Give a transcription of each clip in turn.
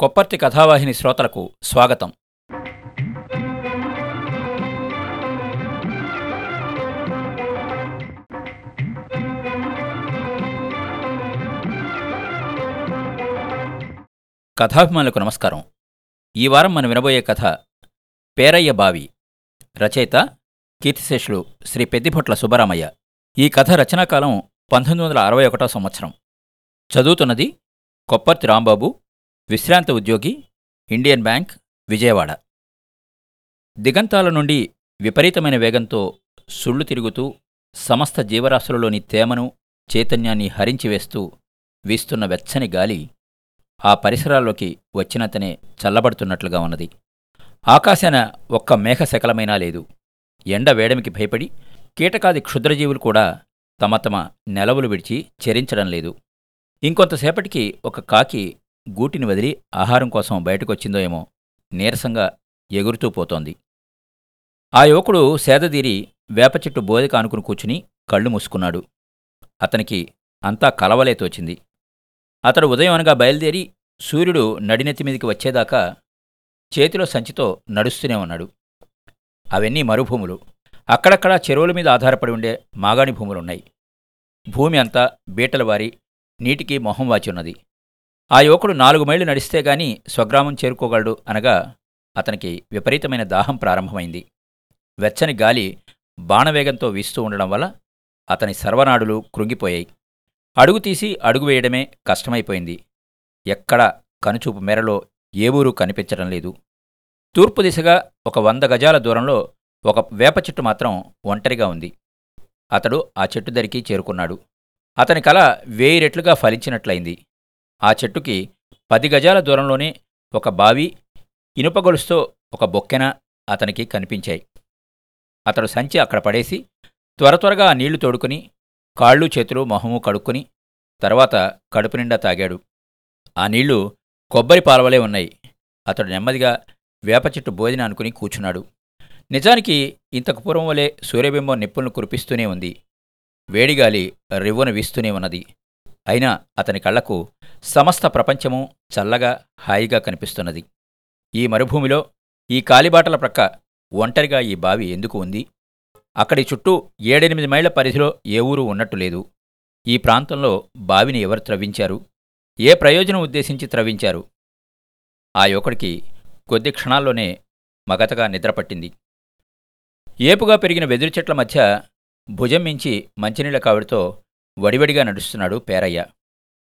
కొప్పర్తి కథావాహిని శ్రోతలకు స్వాగతం. కథాభిమానులకు నమస్కారం. ఈ వారం మనం వినబోయే కథ పేరయ్య బావి రచయిత కీర్తిశేషులు శ్రీ పెద్దిభొట్ల సుబ్బరామయ్య. ఈ కథ రచనాకాలం పంతొమ్మిది వందల అరవై ఒకటో సంవత్సరం. చదువుతున్నది కొప్పర్తి రాంబాబు విశ్రాంత ఉద్యోగి ఇండియన్ బ్యాంక్ విజయవాడ. దిగంతాల నుండి విపరీతమైన వేగంతో సుళ్ళు తిరుగుతూ సమస్త జీవరాశులలోని తేమను చైతన్యాన్ని హరించివేస్తూ వీస్తున్న వెచ్చని గాలి ఆ పరిసరాల్లోకి వచ్చినంతనే చల్లబడుతున్నట్లుగా ఉన్నది. ఆకాశాన ఒక్క మేఘశకలమైనా లేదు. ఎండ వేడమికి భయపడి కీటకాది క్షుద్రజీవులు కూడా తమ తమ నెలవులు విడిచి చెరించడం లేదు. ఇంకొంతసేపటికి ఒక కాకి గూటిని వదిలి ఆహారం కోసం బయటకొచ్చిందో ఏమో నీరసంగా ఎగురుతూ పోతోంది. ఆ యువకుడు సేదదీరి వేప చెట్టు బోదెక ఆనుకుని కూర్చుని కళ్ళు మూసుకున్నాడు. అతనికి అంతా కలవలే తోచింది. అతడు ఉదయం అనగా బయలుదేరి సూర్యుడు నడినెత్తి మీదికి వచ్చేదాకా చేతిలో సంచితో నడుస్తూనే ఉన్నాడు. అవన్నీ మరుభూములు. అక్కడక్కడా చెరువుల మీద ఆధారపడి ఉండే మాగాణి భూములున్నాయి. భూమి అంతా బీటల వారి నీటికి మొహం వాచి ఉన్నది. ఆ యువకుడు నాలుగు మైళ్ళు నడిస్తే గాని స్వగ్రామం చేరుకోగలడు అనగా అతనికి విపరీతమైన దాహం ప్రారంభమైంది. వెచ్చని గాలి బాణవేగంతో వీస్తూ ఉండడం వల్ల అతని సర్వనాడులు కృంగిపోయాయి. అడుగు తీసి అడుగు వేయడమే కష్టమైపోయింది. ఎక్కడ కనుచూపు మేరలో ఏ ఊరు కనిపించడం లేదు. తూర్పు దిశగా ఒక వంద గజాల దూరంలో ఒక వేప చెట్టు మాత్రం ఒంటరిగా ఉంది. అతడు ఆ చెట్టు దరికి చేరుకున్నాడు. అతని కల వేయి రెట్లుగా ఫలించినట్లయింది. ఆ చెట్టుకి పది గజాల దూరంలోనే ఒక బావి ఇనుపగొలుసుతో ఒక బొక్కెన అతనికి కనిపించాయి. అతడు సంచి అక్కడ పడేసి త్వర త్వరగా ఆ నీళ్ళు తోడుకుని కాళ్ళు చేతులు మొహము కడుక్కుని తర్వాత కడుపు నిండా తాగాడు. ఆ నీళ్ళు కొబ్బరి పాలవలే ఉన్నాయి. అతడు నెమ్మదిగా వేప చెట్టు భోజనం అనుకుని కూర్చున్నాడు. నిజానికి ఇంతకు పూర్వం వలె సూర్యబింబం నిప్పులను కురిపిస్తూనే ఉంది. వేడిగాలి రివ్వున వీస్తూనే ఉన్నది. అయినా అతని కళ్ళకు సమస్త ప్రపంచము చల్లగా హాయిగా కనిపిస్తున్నది. ఈ మరుభూమిలో ఈ కాలిబాటల ప్రక్క ఒంటరిగా ఈ బావి ఎందుకు ఉంది? అక్కడి చుట్టూ ఏడెనిమిది మైళ్ళ పరిధిలో ఏ ఊరు ఉన్నట్టు లేదు. ఈ ప్రాంతంలో బావిని ఎవరు త్రవ్వించారు? ఏ ప్రయోజనం ఉద్దేశించి త్రవ్వించారు? ఆ యువకుడికి కొద్ది క్షణాల్లోనే మగతగా నిద్రపట్టింది ఏపుగా పెరిగిన వెదురు చెట్ల మధ్య భుజం మించి మంచినీళ్ళ కావిడితో వడివడిగా నడుస్తున్నాడు పేరయ్య.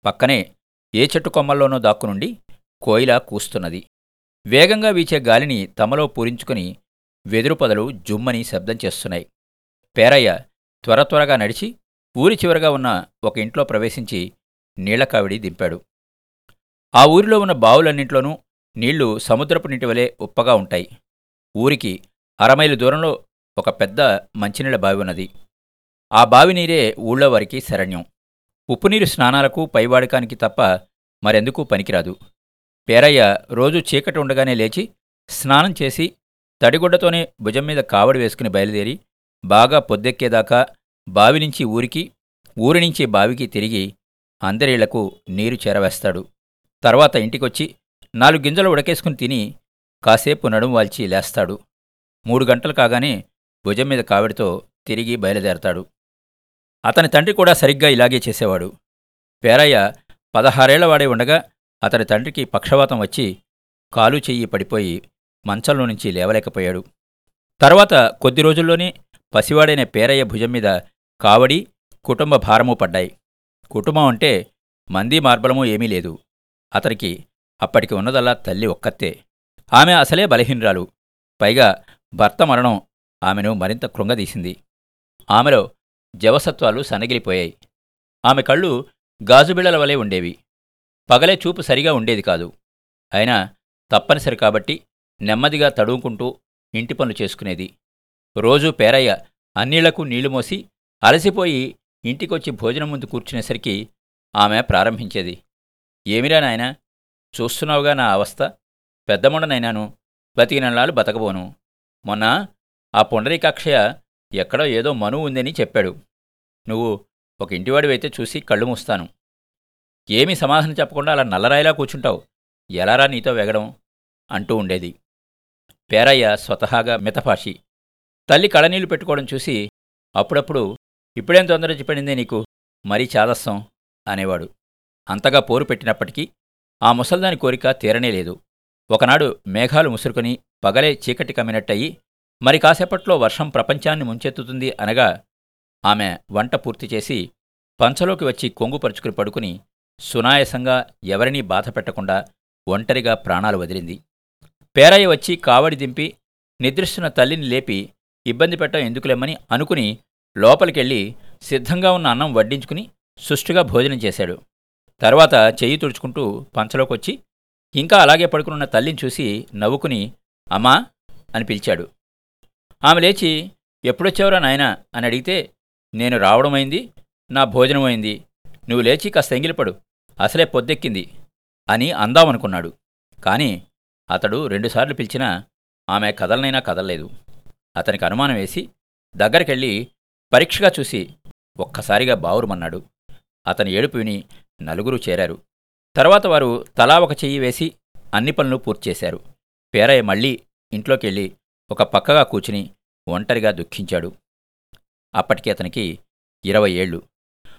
పక్కనే ఏ చెట్టు కొమ్మల్లోనో దాక్కునుండి కోయిల కూస్తున్నది. వేగంగా వీచే గాలిని తమలో పూరించుకుని వెదురు పొదలు జుమ్మని శబ్దం చేస్తున్నాయి. పేరయ్య త్వర త్వరగా నడిచి ఊరి చివరగా ఉన్న ఒక ఇంట్లో ప్రవేశించి నీళ్ళకావిడి దింపాడు. ఆ ఊరిలో ఉన్న బావులన్నింట్లోనూ నీళ్ళు సముద్రపు నీటి వలె ఉప్పగా ఉంటాయి. ఊరికి అరమైలు దూరంలో ఒక పెద్ద మంచినీళ్ళ బావి ఉన్నది. ఆ బావి నీరే ఊళ్ళో వారికి శరణ్యం. ఉప్పునీరు స్నానాలకు పైవాడకానికి తప్ప మరెందుకు పనికిరాదు. పేరయ్య రోజు చీకటి ఉండగానే లేచి స్నానం చేసి తడిగుడ్డతోనే భుజం మీద కావడి వేసుకుని బయలుదేరి బాగా పొద్దెక్కేదాకా బావి నుంచి ఊరికి ఊరి నుంచి బావికి తిరిగి అందరిళ్ళకు నీరు చేరవేస్తాడు. తర్వాత ఇంటికొచ్చి నాలుగు గింజలు ఉడకేసుకుని తిని కాసేపు నడుము వాల్చి లేస్తాడు. మూడు గంటలు కాగానే భుజం మీద కావిడితో తిరిగి బయలుదేరతాడు. అతని తండ్రి కూడా సరిగ్గా ఇలాగే చేసేవాడు. పేరయ్య పదహారేళ్ళవాడే ఉండగా అతని తండ్రికి పక్షవాతం వచ్చి కాలు చెయ్యి పడిపోయి మంచంలో నుంచి లేవలేకపోయాడు. తర్వాత కొద్ది రోజుల్లోనే పసివాడైన పేరయ్య భుజం మీద కావడి కుటుంబ భారము పడ్డాయి. కుటుంబం అంటే మంది మార్బలమూ ఏమీ లేదు. అతనికి అప్పటికి ఉన్నదల్లా తల్లి ఒక్కతే. ఆమె అసలే బలహీనరాలు. పైగా భర్త మరణం ఆమెను మరింత కృంగదీసింది. ఆమెలో జవసత్వాలు సన్నగిలిపోయాయి ఆమె కళ్ళు గాజుబిళ్ళల వలె ఉండేవి. పగలే చూపు సరిగా ఉండేది కాదు. అయినా తప్పనిసరి కాబట్టి నెమ్మదిగా తడువుకుంటూ ఇంటి పనులు చేసుకునేది. రోజూ పేరయ్య అన్నీళ్ళకు నీళ్ళు మోసి అలసిపోయి ఇంటికొచ్చి భోజనం ముందు కూర్చునేసరికి ఆమె ప్రారంభించేది. ఏమిరా నాయనా చూస్తున్నావుగా నా అవస్థ? పెద్దమొండనైనాను బతికినన్నాళ్ళు బతకబోను. మొన్న ఆ పుండరీకాక్షయ ఎక్కడో ఏదో మనువు ఉందని చెప్పాడు. నువ్వు ఒక ఇంటివాడివైతే చూసి కళ్ళు మూస్తాను. ఏమీ సమాధానం చెప్పకుండా అలా నల్లరాయిలా కూర్చుంటావు. ఎలారా నీతో వెగడం? అంటూ ఉండేది. పేరయ్య స్వతహాగా మితపాషి తల్లి కళనీళ్ళు పెట్టుకోవడం చూసి అప్పుడప్పుడు ఇప్పుడేం తొందర చెప్పడిందే నీకు? మరీ చాదస్సం అనేవాడు. అంతగా పోరు పెట్టినప్పటికీ ఆ ముసల్దాని కోరిక తీరనే లేదు. ఒకనాడు మేఘాలు ముసురుకొని పగలే చీకటి కమ్మినట్టయి మరి కాసేపట్లో వర్షం ప్రపంచాన్ని ముంచెత్తుతుంది అనగా ఆమె వంట పూర్తి చేసి పంచలోకి వచ్చి కొంగుపరుచుకుని పడుకుని సునాయసంగా ఎవరినీ బాధ పెట్టకుండా ఒంటరిగా ప్రాణాలు వదిలింది. పేరయ్య వచ్చి కావడి దింపి నిద్రిస్తున్న తల్లిని లేపి ఇబ్బంది పెట్టడం ఎందుకులేమని అనుకుని లోపలికెళ్ళి సిద్ధంగా ఉన్న అన్నం వడ్డించుకుని సుష్టుగా భోజనం చేశాడు. తర్వాత చెయ్యి తుడుచుకుంటూ పంచలోకొచ్చి ఇంకా అలాగే పడుకునున్న తల్లిని చూసి నవ్వుకుని అమ్మా అని పిలిచాడు. ఆమె లేచి ఎప్పుడొచ్చావురా నాయనా? అని అడిగితే నేను రావడమైంది నా భోజనమైంది. నువ్వు లేచి కాస్త ఎంగిలిపడు అసలే పొద్దెక్కింది అని అందామనుకున్నాడు. కాని అతడు రెండుసార్లు పిలిచినా ఆమె కదలనైనా కదలలేదు. అతనికి అనుమానం వేసి దగ్గరికెళ్ళి పరీక్షగా చూసి ఒక్కసారిగా బావురుమన్నాడు. అతని ఏడుపు విని నలుగురు చేరారు. తర్వాత వారు తలా ఒక చెయ్యి వేసి అన్ని పనులు పూర్తి చేశారు. పేరయ్య మళ్ళీ ఇంట్లోకెళ్ళి ఒక పక్కగా కూర్చుని ఒంటరిగా దుఃఖించాడు. అప్పటికి అతనికి ఇరవై ఏళ్ళు.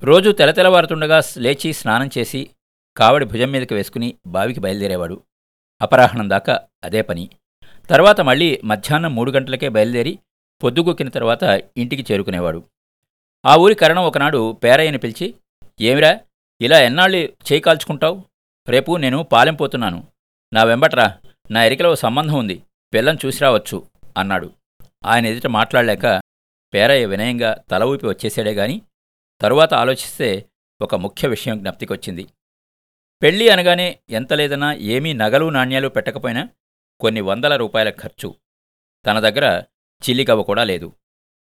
రోజు తెలతెలవారుతుండగా లేచి స్నానం చేసి కావడి భుజం మీదకి వేసుకుని బావికి బయలుదేరేవాడు. అపరాహ్నం దాకా అదే పని. తర్వాత మళ్ళీ మధ్యాహ్నం మూడు గంటలకే బయలుదేరి పొద్దుగొక్కిన తర్వాత ఇంటికి చేరుకునేవాడు. ఆ ఊరి కరణం ఒకనాడు పేరయ్యని పిలిచి ఏమిరా ఇలా ఎన్నాళ్ళు చేయి కాల్చుకుంటావు? రేపు నేను పాలెం పోతున్నాను. నా వెంబట్రా నా ఎరికలో సంబంధం ఉంది. పిల్లని చూసి రావచ్చు అన్నాడు. ఆయన ఎదుట మాట్లాడలేక పేరయ్య వినయంగా తల ఊపి వచ్చేసాడే గాని తరువాత ఆలోచిస్తే ఒక ముఖ్య విషయం జ్ఞప్తికొచ్చింది. పెళ్ళి అనగానే ఎంత లేదన్నా ఏమీ నగలు నాణ్యాలు పెట్టకపోయినా కొన్ని వందల రూపాయల ఖర్చు. తన దగ్గర చిల్లిగవ్వ కూడా లేదు.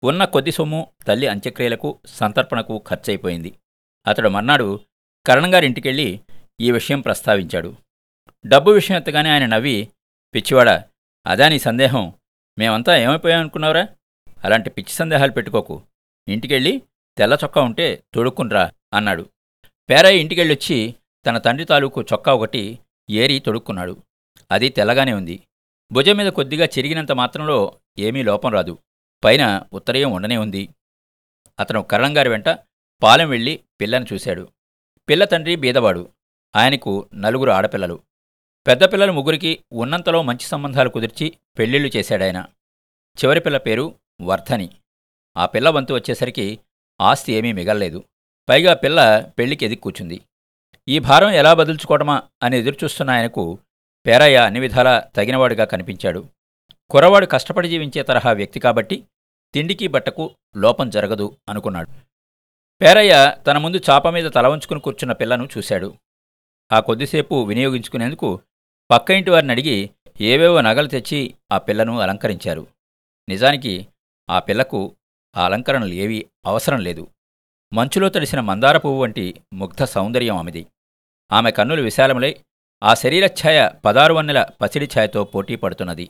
ఉన్న కొద్ది సొమ్ము తల్లి అంత్యక్రియలకు సంతర్పణకు ఖర్చయిపోయింది. అతడు మర్నాడు కరణంగారింటికెళ్ళి ఈ విషయం ప్రస్తావించాడు. డబ్బు విషయం ఎత్తగానే ఆయన నవ్వి పిచ్చివాడా అదా నీ సందేహం? మేమంతా ఏమైపోయామనుకున్నావురా? అలాంటి పిచ్చి సందేహాలు పెట్టుకోకు. ఇంటికెళ్ళి తెల్ల చొక్కా ఉంటే తొడుక్కునరా అన్నాడు. పేరయ్య ఇంటికెళ్ళొచ్చి తన తండ్రి తాలూకు చొక్కా ఒకటి ఏరి తొడుక్కున్నాడు. అది తెల్లగానే ఉంది. భుజం మీద కొద్దిగా చిరిగినంత మాత్రంలో ఏమీ లోపం రాదు. పైన ఉత్తరయం ఉండనే ఉంది. అతను కరణంగారి వెంట పాలెం వెళ్ళి పిల్లని చూశాడు. పిల్ల తండ్రి బీదవాడు. ఆయనకు నలుగురు ఆడపిల్లలు. పెద్ద పిల్లలు ముగ్గురికి ఉన్నంతలో మంచి సంబంధాలు కుదిర్చి పెళ్ళిళ్ళు చేశాడాయన. చివరి పిల్ల పేరు వర్ధని. ఆ పిల్ల వంతు వచ్చేసరికి ఆస్తి ఏమీ మిగల్లేదు. పైగా పిల్ల పెళ్ళికి ఎదిగి కూర్చుంది. ఈ భారం ఎలా బదుల్చుకోవడమా అని ఎదురుచూస్తున్న ఆయనకు పేరయ్య అన్ని విధాలా తగినవాడుగా కనిపించాడు. కురవాడు కష్టపడి జీవించే తరహా వ్యక్తి కాబట్టి తిండికి బట్టకు లోపం జరగదు అనుకున్నాడు. పేరయ్య తన ముందు చాప మీద తల వంచుకుని కూర్చున్న పిల్లను చూశాడు. ఆ కొద్దిసేపు వినియోగించుకునేందుకు పక్క ఇంటి వారిని అడిగి ఏవేవో నగలు తెచ్చి ఆ పిల్లను అలంకరించారు. నిజానికి ఆ పిల్లకు ఆ అలంకరణలు ఏవీ అవసరం లేదు. మంచులో తడిసిన మందార పువ్వు వంటి ముగ్ధ సౌందర్యం ఆమెది. ఆమె కన్నులు విశాలములై ఆ శరీర ఛాయ పదారు వన్నెల పసిడి ఛాయతో పోటీ పడుతున్నది.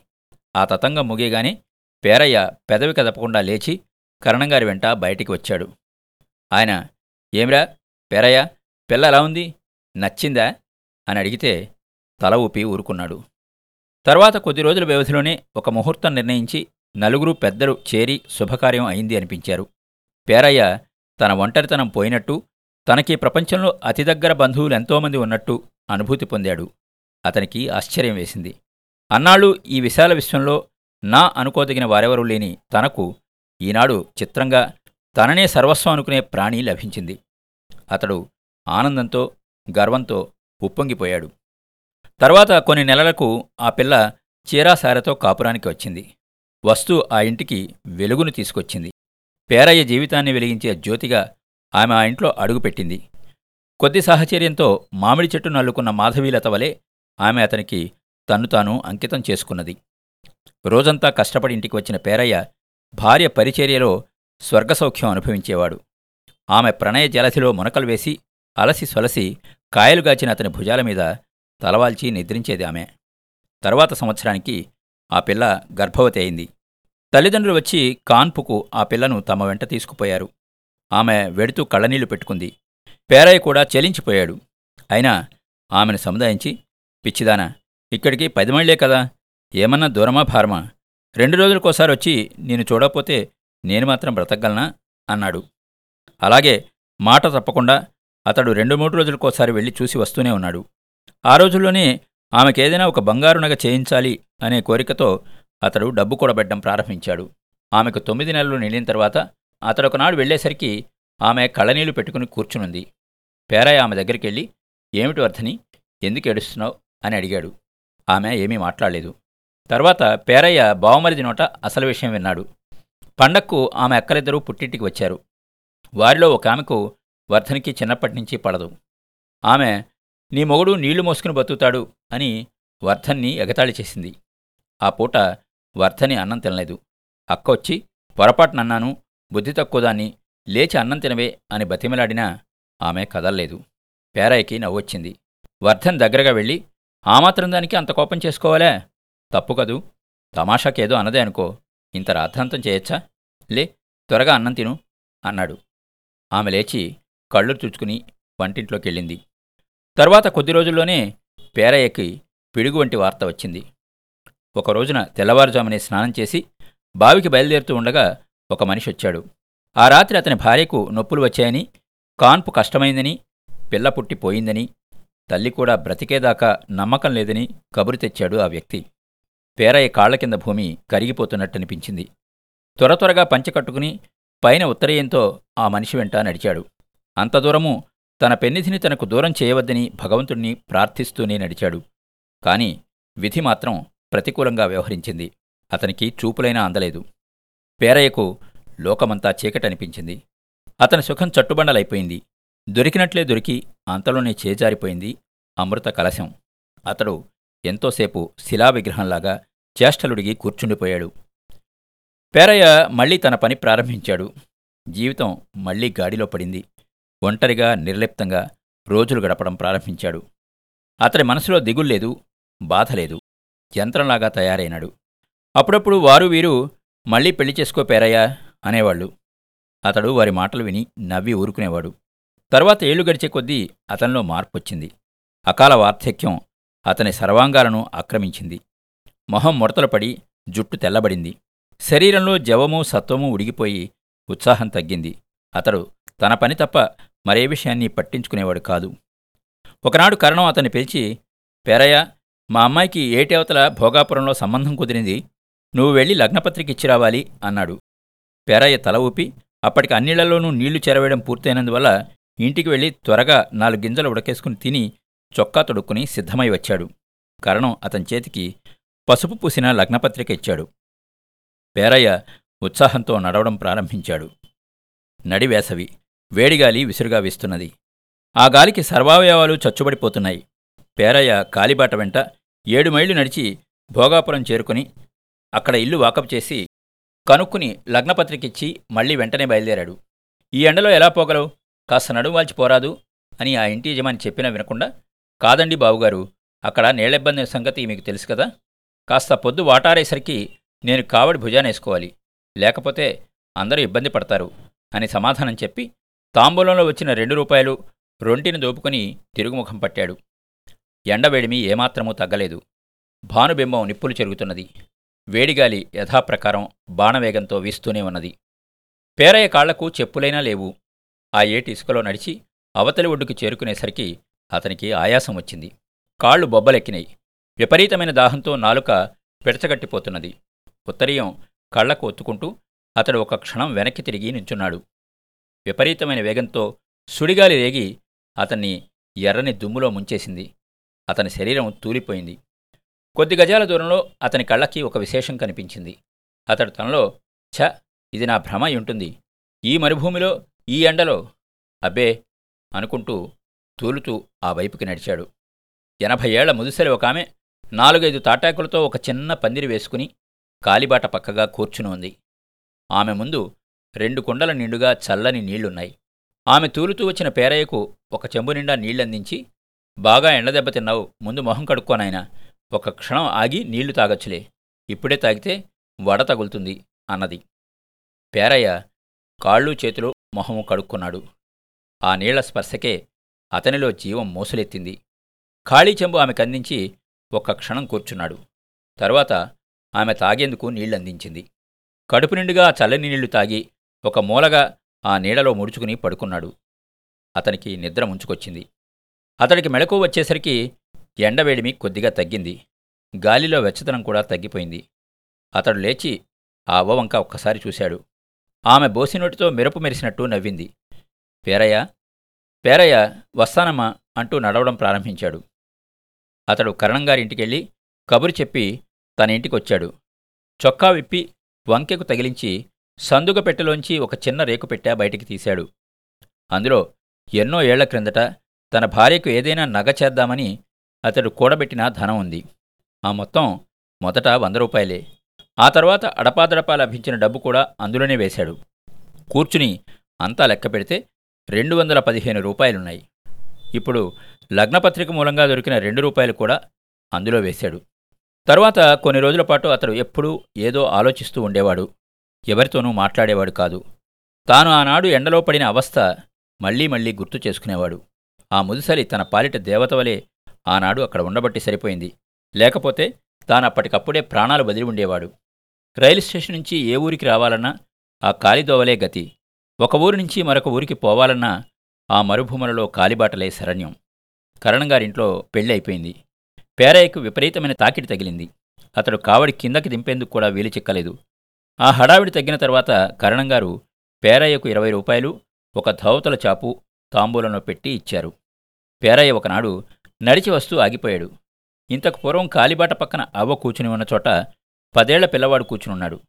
ఆ తతంగం ముగియగానే పేరయ్య పెదవి కదపకుండా లేచి కరణంగారి వెంట బయటికి వచ్చాడు. ఆయన ఏమిరా? పేరయ్య పిల్ల ఎలా ఉంది? నచ్చిందా? అని అడిగితే తల ఊపి ఊరుకున్నాడు. తర్వాత కొద్ది రోజుల వ్యవధిలోనే ఒక ముహూర్తం నిర్ణయించి నలుగురు పెద్దలు చేరి శుభకార్యం అయింది అనిపించారు. పేరయ్య తన ఒంటరితనం పోయినట్టు తనకి ప్రపంచంలో అతి దగ్గర బంధువులు ఎంతోమంది ఉన్నట్టు అనుభూతి పొందాడు. అతనికి ఆశ్చర్యం వేసింది. అన్నాళ్ళు ఈ విశాల విశ్వంలో నా అనుకోదగిన వారెవరూ లేని తనకు ఈనాడు చిత్రంగా తననే సర్వస్వం అనుకునే ప్రాణి లభించింది. అతడు ఆనందంతో గర్వంతో ఉప్పొంగిపోయాడు. తర్వాత కొన్ని నెలలకు ఆ పిల్ల చీరాసారతో కాపురానికి వచ్చింది. వస్తూ ఆ ఇంటికి వెలుగును తీసుకొచ్చింది. పేరయ్య జీవితాన్ని వెలిగించే జ్యోతిగా ఆమె ఆ ఇంట్లో అడుగుపెట్టింది కొద్ది సాహచర్యంతో మామిడి చెట్టు నల్లుకున్న మాధవీలత వలె ఆమె అతనికి తన్ను తాను అంకితం చేసుకున్నది. రోజంతా కష్టపడి ఇంటికి వచ్చిన పేరయ్య భార్య పరిచర్యలో స్వర్గసౌఖ్యం అనుభవించేవాడు. ఆమె ప్రణయ జలసిలో మునకలు వేసి అలసి సొలసి కాయలుగాచిన అతని భుజాల మీద తలవాల్చి నిద్రించేది ఆమె. తర్వాత సంవత్సరానికి ఆ పిల్ల గర్భవతి అయింది. తల్లిదండ్రులు వచ్చి కాన్పుకు ఆ పిల్లను తమ వెంట తీసుకుపోయారు. ఆమె వెడుతూ కళ్ళనీళ్ళు పెట్టుకుంది. పేరయ్య కూడా చెలించిపోయాడు. అయినా ఆమెను సముదాయించి పిచ్చిదానా ఇక్కడికి పది మైళ్ళే కదా ఏమన్నా దూరమా భారమా? రెండు రోజులకోసారి వచ్చి నేను చూడకపోతే నేను మాత్రం బ్రతకగలనా? అన్నాడు. అలాగే మాట తప్పకుండా అతడు రెండు మూడు రోజులకోసారి వెళ్ళి చూసి వస్తూనే ఉన్నాడు. ఆ రోజుల్లోనే ఆమెకేదైనా ఒక బంగారు నగ చేయించాలి అనే కోరికతో అతడు డబ్బు కూడబెట్టడం ప్రారంభించాడు. ఆమెకు తొమ్మిది నెలలు నిండిన తర్వాత అతడు ఒకనాడు వెళ్ళేసరికి ఆమె కళ్ళనీళ్ళు పెట్టుకుని కూర్చునుంది. పేరాయ ఆమె దగ్గరికి వెళ్ళి ఏమిటి వర్ధని ఎందుకు ఏడుస్తున్నావు? అని అడిగాడు. ఆమె ఏమీ మాట్లాడలేదు. తర్వాత పేరయ్య బావమరిది నోట అసలు విషయం విన్నాడు. పండక్కు ఆమె అక్కలిద్దరూ పుట్టింటికి వచ్చారు. వారిలో ఒక ఆమెకు వర్ధనికి చిన్నప్పటి నుంచి పడదు. ఆమె నీ మొగుడు నీళ్ళు మోసుకుని బతుకుతాడు అని వర్ధన్ని ఎగతాళి చేసింది. ఆ పూట వర్ధని అన్నం తినలేదు. అక్క వచ్చి పొరపాటునన్నాను బుద్ధి తక్కువదాన్ని లేచి అన్నం తినవే అని బతిమలాడినా ఆమె కదల్లేదు. పేరాయికి నవ్వొచ్చింది వర్ధన్ దగ్గరగా వెళ్ళి ఆ మాత్రం దానికి అంత కోపం చేసుకోవాలే? తప్పు కదూ? తమాషాకేదో అన్నదే అనుకో. ఇంత రాద్ధాంతం చేయొచ్చా? లే త్వరగా అన్నం తిను అన్నాడు. ఆమె లేచి కళ్ళు తుడుచుకుని వంటింట్లోకెళ్ళింది. తర్వాత కొద్ది రోజుల్లోనే పేరయ్యకి పిడుగు వంటి వార్త వచ్చింది. ఒక రోజున తెల్లవారుజామునే స్నానం చేసి బావికి బయలుదేరుతూ ఉండగా ఒక మనిషి వచ్చాడు. ఆ రాత్రి అతని భార్యకు నొప్పులు వచ్చాయని కాన్పు కష్టమైందని పిల్ల పుట్టి పోయిందని తల్లి కూడా బ్రతికేదాకా నమ్మకం లేదని కబురు తెచ్చాడు ఆ వ్యక్తి. పేరయ్య కాళ్ళ కింద భూమి కరిగిపోతున్నట్టనిపించింది. త్వర త్వరగా పంచె కట్టుకుని పైన ఉత్తరీయంతో ఆ మనిషి వెంట నడిచాడు. అంత దూరము తన పెన్నిధిని తనకు దూరం చేయవద్దని భగవంతుణ్ణి ప్రార్థిస్తూనే నడిచాడు. కాని విధి మాత్రం ప్రతికూలంగా వ్యవహరించింది. అతనికి చూపులైనా అందలేదు. పేరయ్యకు లోకమంతా చీకటనిపించింది. అతని సుఖం చట్టుబండలైపోయింది. దొరికినట్లే దొరికి అంతలోనే చేజారిపోయింది అమృత కలశం. అతడు ఎంతోసేపు శిలా విగ్రహంలాగా చేష్టలుడిగి కూర్చుండిపోయాడు. పేరయ్య మళ్ళీ తన పని ప్రారంభించాడు. జీవితం మళ్ళీ గాడిలో పడింది. ఒంటరిగా నిర్లిప్తంగా రోజులు గడపడం ప్రారంభించాడు. అతడి మనసులో దిగుల్లేదు బాధలేదు యంత్రంలాగా తయారైనాడు. అప్పుడప్పుడు వారు వీరు మళ్ళీ పెళ్ళి చేసుకో పేరయ్యా అనేవాళ్ళు. అతడు వారి మాటలు విని నవ్వి ఊరుకునేవాడు. తర్వాత ఏళ్ళు గడిచే కొద్దీ అతనిలో మార్పొచ్చింది. అకాల వార్ధక్యం అతని సర్వాంగాలను ఆక్రమించింది. మొహం ముడతలు పడి జుట్టు తెల్లబడింది. శరీరంలో జవము సత్వము ఉడిగిపోయి ఉత్సాహం తగ్గింది. అతడు తన పని తప్ప మరే విషయాన్ని పట్టించుకునేవాడు కాదు. ఒకనాడు కరణం అతన్ని పిలిచి పేరయ్య మా అమ్మాయికి ఏటేవతల భోగాపురంలో సంబంధం కుదిరింది? నువ్వు వెళ్ళి లగ్నపత్రిక ఇచ్చిరావాలి అన్నాడు. పేరయ్య తల ఊపి అప్పటికి అన్నిళ్ళలోనూ నీళ్ళు చెరవేయడం పూర్తయినందువల్ల ఇంటికి వెళ్ళి త్వరగా నాలుగు గింజలు ఉడకేసుకుని తిని చొక్కా తొడుక్కుని సిద్ధమై వచ్చాడు కరణం అతని చేతికి పసుపు పూసిన లగ్నపత్రిక ఇచ్చాడు. పేరయ్య ఉత్సాహంతో నడవడం ప్రారంభించాడు. నడివేసవి. వేడిగాలి విసురుగా వీస్తున్నది. ఆ గాలికి సర్వావయవాలు చచ్చుబడిపోతున్నాయి. పేరయ్య కాలిబాట వెంట ఏడు మైళ్ళు నడిచి భోగాపురం చేరుకుని అక్కడ ఇల్లు వాకప్ చేసి కనుక్కుని లగ్నపత్రికిచ్చి మళ్ళీ వెంటనే బయలుదేరాడు. ఈ ఎండలో ఎలా పోగలవు? కాస్త నడువాల్చి పోరాదు అని ఆ ఇంటి యజమాని చెప్పినా వినకుండా కాదండి బావుగారు అక్కడ నీళ్ళిబ్బంది సంగతి మీకు తెలుసు కదా? కాస్త పొద్దు వాటారేసరికి నేను కావడి భుజానేసుకోవాలి లేకపోతే అందరూ ఇబ్బంది పడతారు. అని సమాధానం చెప్పి తాంబూలంలో వచ్చిన రెండు రూపాయలు రొంటిని దోపుకొని తిరుగుముఖం పట్టాడు. ఎండవేడిమి ఏమాత్రమూ తగ్గలేదు. భానుబింబం నిప్పులు చెరుగుతున్నది. వేడిగాలి యథాప్రకారం బాణవేగంతో వీస్తూనే ఉన్నది. పేరయ్య కాళ్ళకు చెప్పులైనా లేవు. ఆ ఏటి ఇసుకలో నడిచి అవతలి ఒడ్డుకు చేరుకునేసరికి అతనికి ఆయాసం వచ్చింది. కాళ్ళు బొబ్బలెక్కినాయి. విపరీతమైన దాహంతో నాలుక పిడచగట్టిపోతున్నది. ఉత్తరీయం కళ్ళకు ఒత్తుకుంటూ అతడు ఒక క్షణం వెనక్కి తిరిగి నించున్నాడు. విపరీతమైన వేగంతో సుడిగాలి రేగి అతన్ని ఎర్రని దుమ్ములో ముంచేసింది. అతని శరీరం తూలిపోయింది. కొద్ది గజాల దూరంలో అతని కళ్ళకి ఒక విశేషం కనిపించింది. అతడు తనలో ఛ ఇది నా భ్రమ ఉంటుంది. ఈ మరుభూమిలో ఈ ఎండలో అబ్బే అనుకుంటూ తూలుతూ ఆ వైపుకి నడిచాడు. ఎనభై ఏళ్ళ ముదుసరి ఒక ఆమె నాలుగైదు తాటాకులతో ఒక చిన్న పందిరి వేసుకుని కాలిబాట పక్కగా కూర్చుని ఉంది ఆమె ముందు రెండు కుండల నిండుగా చల్లని నీళ్ళున్నాయి. ఆమె తూలుతూ వచ్చిన పేరయ్యకు ఒక చెంబు నిండా నీళ్ళందించి బాగా ఎండదెబ్బ తిన్నావు ముందు మొహం కడుక్కోనాయనా ఒక క్షణం ఆగి నీళ్ళు తాగొచ్చులే ఇప్పుడే తాగితే వడ తగులుతుంది అన్నది. పేరయ్య కాళ్ళు చేతులు మొహము కడుక్కున్నాడు. ఆ నీళ్ళ స్పర్శకే అతనిలో జీవం మోసులెత్తింది. ఖాళీ చెంబు ఆమె కందించి ఒక్క క్షణం కూర్చున్నాడు. తరువాత ఆమె తాగేందుకు నీళ్ళందించింది కడుపు నిండుగా చల్లని నీళ్ళు తాగి ఒక మూలగా ఆ నీడలో ముడుచుకుని పడుకున్నాడు. అతనికి నిద్ర ముంచుకొచ్చింది. అతడికి మెళకు వచ్చేసరికి ఎండవేడిమి కొద్దిగా తగ్గింది. గాలిలో వెచ్చదనం కూడా తగ్గిపోయింది. అతడు లేచి ఆ అవ్వవంక ఒక్కసారి చూశాడు. ఆమె బోసినోటితో మెరుపు మెరిసినట్టు నవ్వింది. పేరయ్య పేరయ్య వస్తానమ్మా అంటూ నడవడం ప్రారంభించాడు. అతడు కరణంగారింటికెళ్ళి కబురు చెప్పి తన ఇంటికొచ్చాడు. చొక్కా విప్పి వంకెకు తగిలించి సందుగ పెట్టెలోంచి ఒక చిన్న రేకు పెట్టె బయటికి తీశాడు. అందులో ఎన్నో ఏళ్ళ క్రిందట తన భార్యకు ఏదైనా నగ చేద్దామని అతడు కూడబెట్టిన ధనం ఉంది. ఆ మొత్తం మొదట వంద రూపాయలే. ఆ తర్వాత అడపాదడపా లభించిన డబ్బు కూడా అందులోనే వేశాడు. కూర్చుని అంతా లెక్క పెడితే రెండు వందల పదిహేను రూపాయలున్నాయి. ఇప్పుడు లగ్నపత్రిక మూలంగా దొరికిన రెండు రూపాయలు కూడా అందులో వేశాడు. తరువాత కొన్ని రోజుల పాటు అతడు ఎప్పుడూ ఏదో ఆలోచిస్తూ ఉండేవాడు. ఎవరితోనూ మాట్లాడేవాడు కాదు. తాను ఆనాడు ఎండలో పడిన అవస్థ మళ్ళీ మళ్ళీ గుర్తు చేసుకునేవాడు. ఆ ముదిసలి తన పాలిట దేవత వలె ఆనాడు అక్కడ ఉండబట్టి సరిపోయింది. లేకపోతే తాను అప్పటికప్పుడే ప్రాణాలు వదిలి ఉండేవాడు. రైలు స్టేషన్ నుంచి ఏ ఊరికి రావాలన్నా ఆ కాలిదోవలే గతి. ఒక ఊరి నుంచి మరొక ఊరికి పోవాలన్నా ఆ మరుభూములలో కాలిబాటలే శరణ్యం. కరణంగారింట్లో పెళ్ళి అయిపోయింది. పేరయ్యకు విపరీతమైన తాకిడి తగిలింది. అతడు కావడి కిందకి దింపేందుకు కూడా వీలు చిక్కలేదు. ఆ హడావిడి తగ్గిన తర్వాత కరణంగారు పేరయ్యకు ఇరవై రూపాయలు ఒక ధౌతల చాపు తాంబూలంలో పెట్టి ఇచ్చారు. పేరయ్య ఒకనాడు నడిచి వస్తూ ఆగిపోయాడు. ఇంతకు పూర్వం కాలిబాట పక్కన అవ్వ కూర్చుని ఉన్న చోట పదేళ్ళ పిల్లవాడు కూర్చునున్నాడు.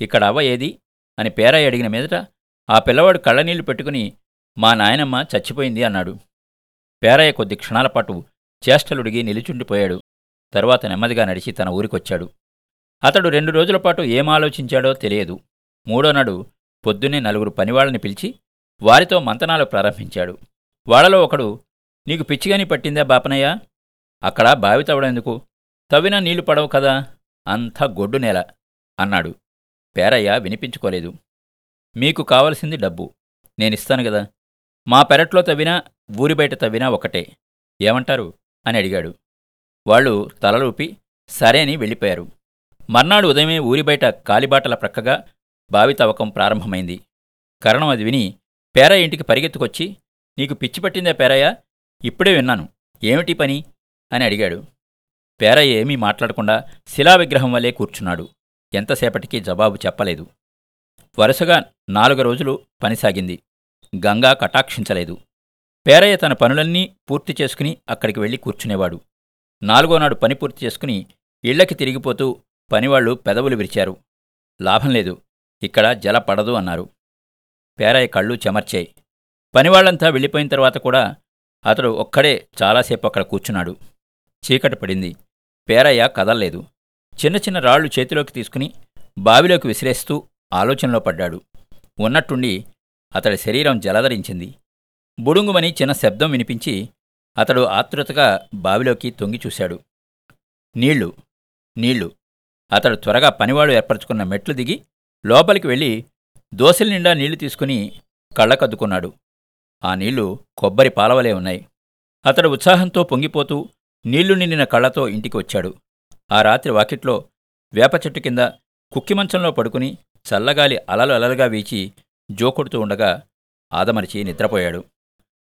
ఇక్కడ అవ్వ ఏది? అని పేరయ్య అడిగిన మీదట ఆ పిల్లవాడు కళ్ళనీళ్ళు పెట్టుకుని మా నాయనమ్మ చచ్చిపోయింది అన్నాడు. పేరయ్య కొద్ది క్షణాల పాటు చేష్టలుడిగి నిలిచుండిపోయాడు. తరువాత నెమ్మదిగా నడిచి తన ఊరికొచ్చాడు. అతడు రెండు రోజుల పాటు ఏం ఆలోచించాడో తెలియదు. మూడో నాడు పొద్దున్నే నలుగురు పనివాళ్ళని పిలిచి వారితో మంతనాలు ప్రారంభించాడు. వాళ్ళలో ఒకడు నీకు పిచ్చిగాని పట్టిందా బాపనయ్య? అక్కడ బావి తవ్వడెందుకు తవ్వినా నీళ్ళు పడవు కదా? అంతా గొడ్డు నేల అన్నాడు. పేరయ్య వినిపించుకోలేదు. మీకు కావలసింది డబ్బు. నేనిస్తాను గదా మా పెరట్లో తవ్వినా ఊరి బయట తవ్వినా ఒకటే. ఏమంటారు? అని అడిగాడు. వాళ్ళు తలలూపి సరే అని వెళ్ళిపోయారు. మర్నాడు ఉదయమే ఊరి బయట కాలిబాటల ప్రక్కగా బావి తవ్వకం ప్రారంభమైంది. కరణం అది విని పేరయ్య ఇంటికి పరిగెత్తుకొచ్చి నీకు పిచ్చిపట్టిందా పేరయ్య? ఇప్పుడే విన్నాను. ఏమిటి పని? అని అడిగాడు. పేరయ్య ఏమీ మాట్లాడకుండా శిలా విగ్రహం వల్లే కూర్చున్నాడు. ఎంతసేపటికి జవాబు చెప్పలేదు. వరుసగా నాలుగు రోజులు పని సాగింది. గంగా కటాక్షించలేదు. పేరయ్య తన పనులన్నీ పూర్తి చేసుకుని అక్కడికి వెళ్ళి కూర్చునేవాడు. నాలుగో నాడు పని పూర్తి చేసుకుని ఇళ్ళకి తిరిగిపోతూ పనివాళ్ళు పెదవులు విరిచారు. లాభం లేదు ఇక్కడ జల పడదు అన్నారు. పేరయ్య కళ్ళు చెమర్చాయి. పనివాళ్ళంతా వెళ్ళిపోయిన తర్వాత కూడా అతడు ఒక్కడే చాలాసేపు అక్కడ కూర్చున్నాడు. చీకటి పడింది. పేరయ్య కదల్లేదు. చిన్న చిన్న రాళ్ళు చేతిలోకి తీసుకుని బావిలోకి విసిరేస్తూ ఆలోచనలో పడ్డాడు. ఉన్నట్టుండి అతడి శరీరం జలధరించింది. బుడుంగుమని చిన్న శబ్దం వినిపించి అతడు ఆతృతగా బావిలోకి తొంగి చూశాడు. నీళ్ళు నీళ్ళు అతడు త్వరగా పనివాడు ఏర్పరచుకున్న మెట్లు దిగి లోపలికి వెళ్ళి దోశల నిండా నీళ్ళు తీసుకుని కళ్ళకద్దుకున్నాడు. ఆ నీళ్ళు కొబ్బరి పాలవలే ఉన్నాయి. అతడు ఉత్సాహంతో పొంగిపోతూ నీళ్ళు నిండిన కళ్ళతో ఇంటికి వచ్చాడు. ఆ రాత్రి వాకిట్లో వేప చెట్టు కింద కుక్కిమంచంలో పడుకుని చల్లగాలి అలలు అలలుగా వీచి జోకొడుతూ ఉండగా ఆదమరిచి నిద్రపోయాడు.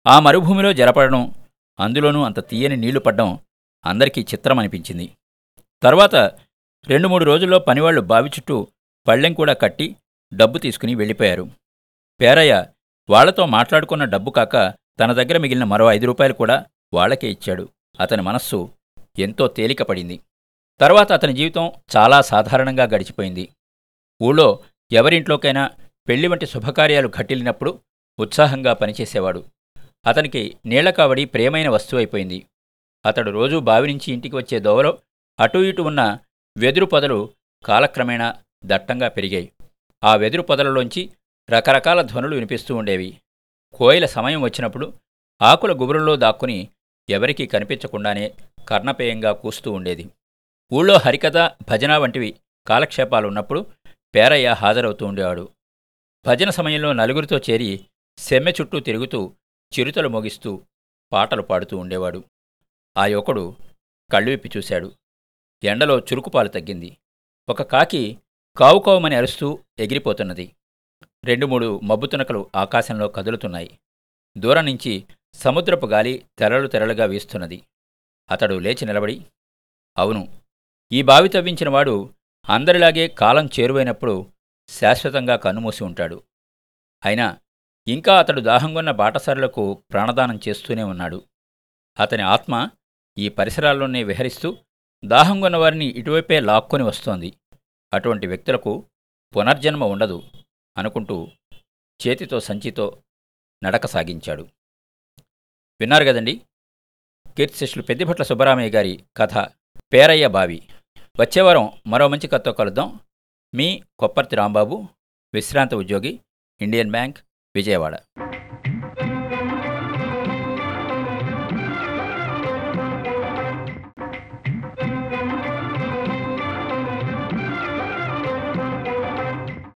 ఆ మరుభూమిలో జలపడడం అందులోనూ అంత తీయని నీళ్ళు పడ్డం అందరికీ చిత్రమనిపించింది. తర్వాత రెండు మూడు రోజుల్లో పనివాళ్ళు బావి చుట్టూ పళ్ళెం కూడా కట్టి డబ్బు తీసుకుని వెళ్ళిపోయారు. పేరయ్య వాళ్ళతో మాట్లాడుకున్న డబ్బు కాక తన దగ్గర మిగిలిన మరో ఐదు రూపాయలు కూడా వాళ్ళకే ఇచ్చాడు. అతని మనస్సు ఎంతో తేలికపడింది తర్వాత అతని జీవితం చాలా సాధారణంగా గడిచిపోయింది. ఊళ్ళో ఎవరింట్లోకైనా పెళ్ళి వంటి శుభకార్యాలు ఘటిల్లినప్పుడు ఉత్సాహంగా పనిచేసేవాడు. అతనికి నీళ్ళ కావడి ప్రేమైన వస్తువు అయిపోయింది. అతడు రోజూ బావి నుంచి ఇంటికి వచ్చే దోవలో అటూ ఇటు ఉన్న వెదురు పొదలు కాలక్రమేణా దట్టంగా పెరిగాయి. ఆ వెదురు పొదలలోంచి రకరకాల ధ్వనులు వినిపిస్తూ ఉండేవి. కోయిల సమయం వచ్చినప్పుడు ఆకుల గుబురుల్లో దాక్కుని ఎవరికీ కనిపించకుండానే కర్ణపేయంగా కూస్తూ ఉండేది. ఊళ్ళో హరికథ భజన వంటివి కాలక్షేపాలున్నప్పుడు పేరయ్య హాజరవుతూ ఉండేవాడు. భజన సమయంలో నలుగురితో చేరి సెమ్మె చుట్టూ తిరుగుతూ చిరుతలు మోగిస్తూ పాటలు పాడుతూ ఉండేవాడు. ఆ యువకుడు కళ్ళు విప్పి చూశాడు. ఎండలో చురుకుపాలు తగ్గింది. ఒక కాకి కావుకోవమని అరుస్తూ ఎగిరిపోతున్నది. రెండు మూడు మబ్బు తునకలు ఆకాశంలో కదులుతున్నాయి. దూరం నుంచి సముద్రపు గాలి తెరలు తెరలుగా వీస్తున్నది. అతడు లేచి నిలబడి అవును ఈ బావి తవ్వించినవాడు అందరిలాగే కాలం చేరువైనప్పుడు శాశ్వతంగా కన్నుమూసి ఉంటాడు. అయినా ఇంకా అతడు దాహంగొన్న బాటసారులకు ప్రాణదానం చేస్తూనే ఉన్నాడు. అతని ఆత్మ ఈ పరిసరాల్లోనే విహరిస్తూ దాహంగొన్న వారిని ఇటువైపే లాక్కొని వస్తోంది. అటువంటి వ్యక్తులకు పునర్జన్మ ఉండదు అనుకుంటూ చేతితో సంచితో నడక సాగించాడు. విన్నారు కదండి? కీర్తిశిష్యులు పెద్దిభట్ల సుబ్బరామయ్య గారి కథ పేరయ్య బావి. వచ్చేవారం మరో మంచి కథతో కలుద్దాం. మీ కొప్పర్తి రాంబాబు విశ్రాంత ఉద్యోగి ఇండియన్ బ్యాంక్ విజయవాడ.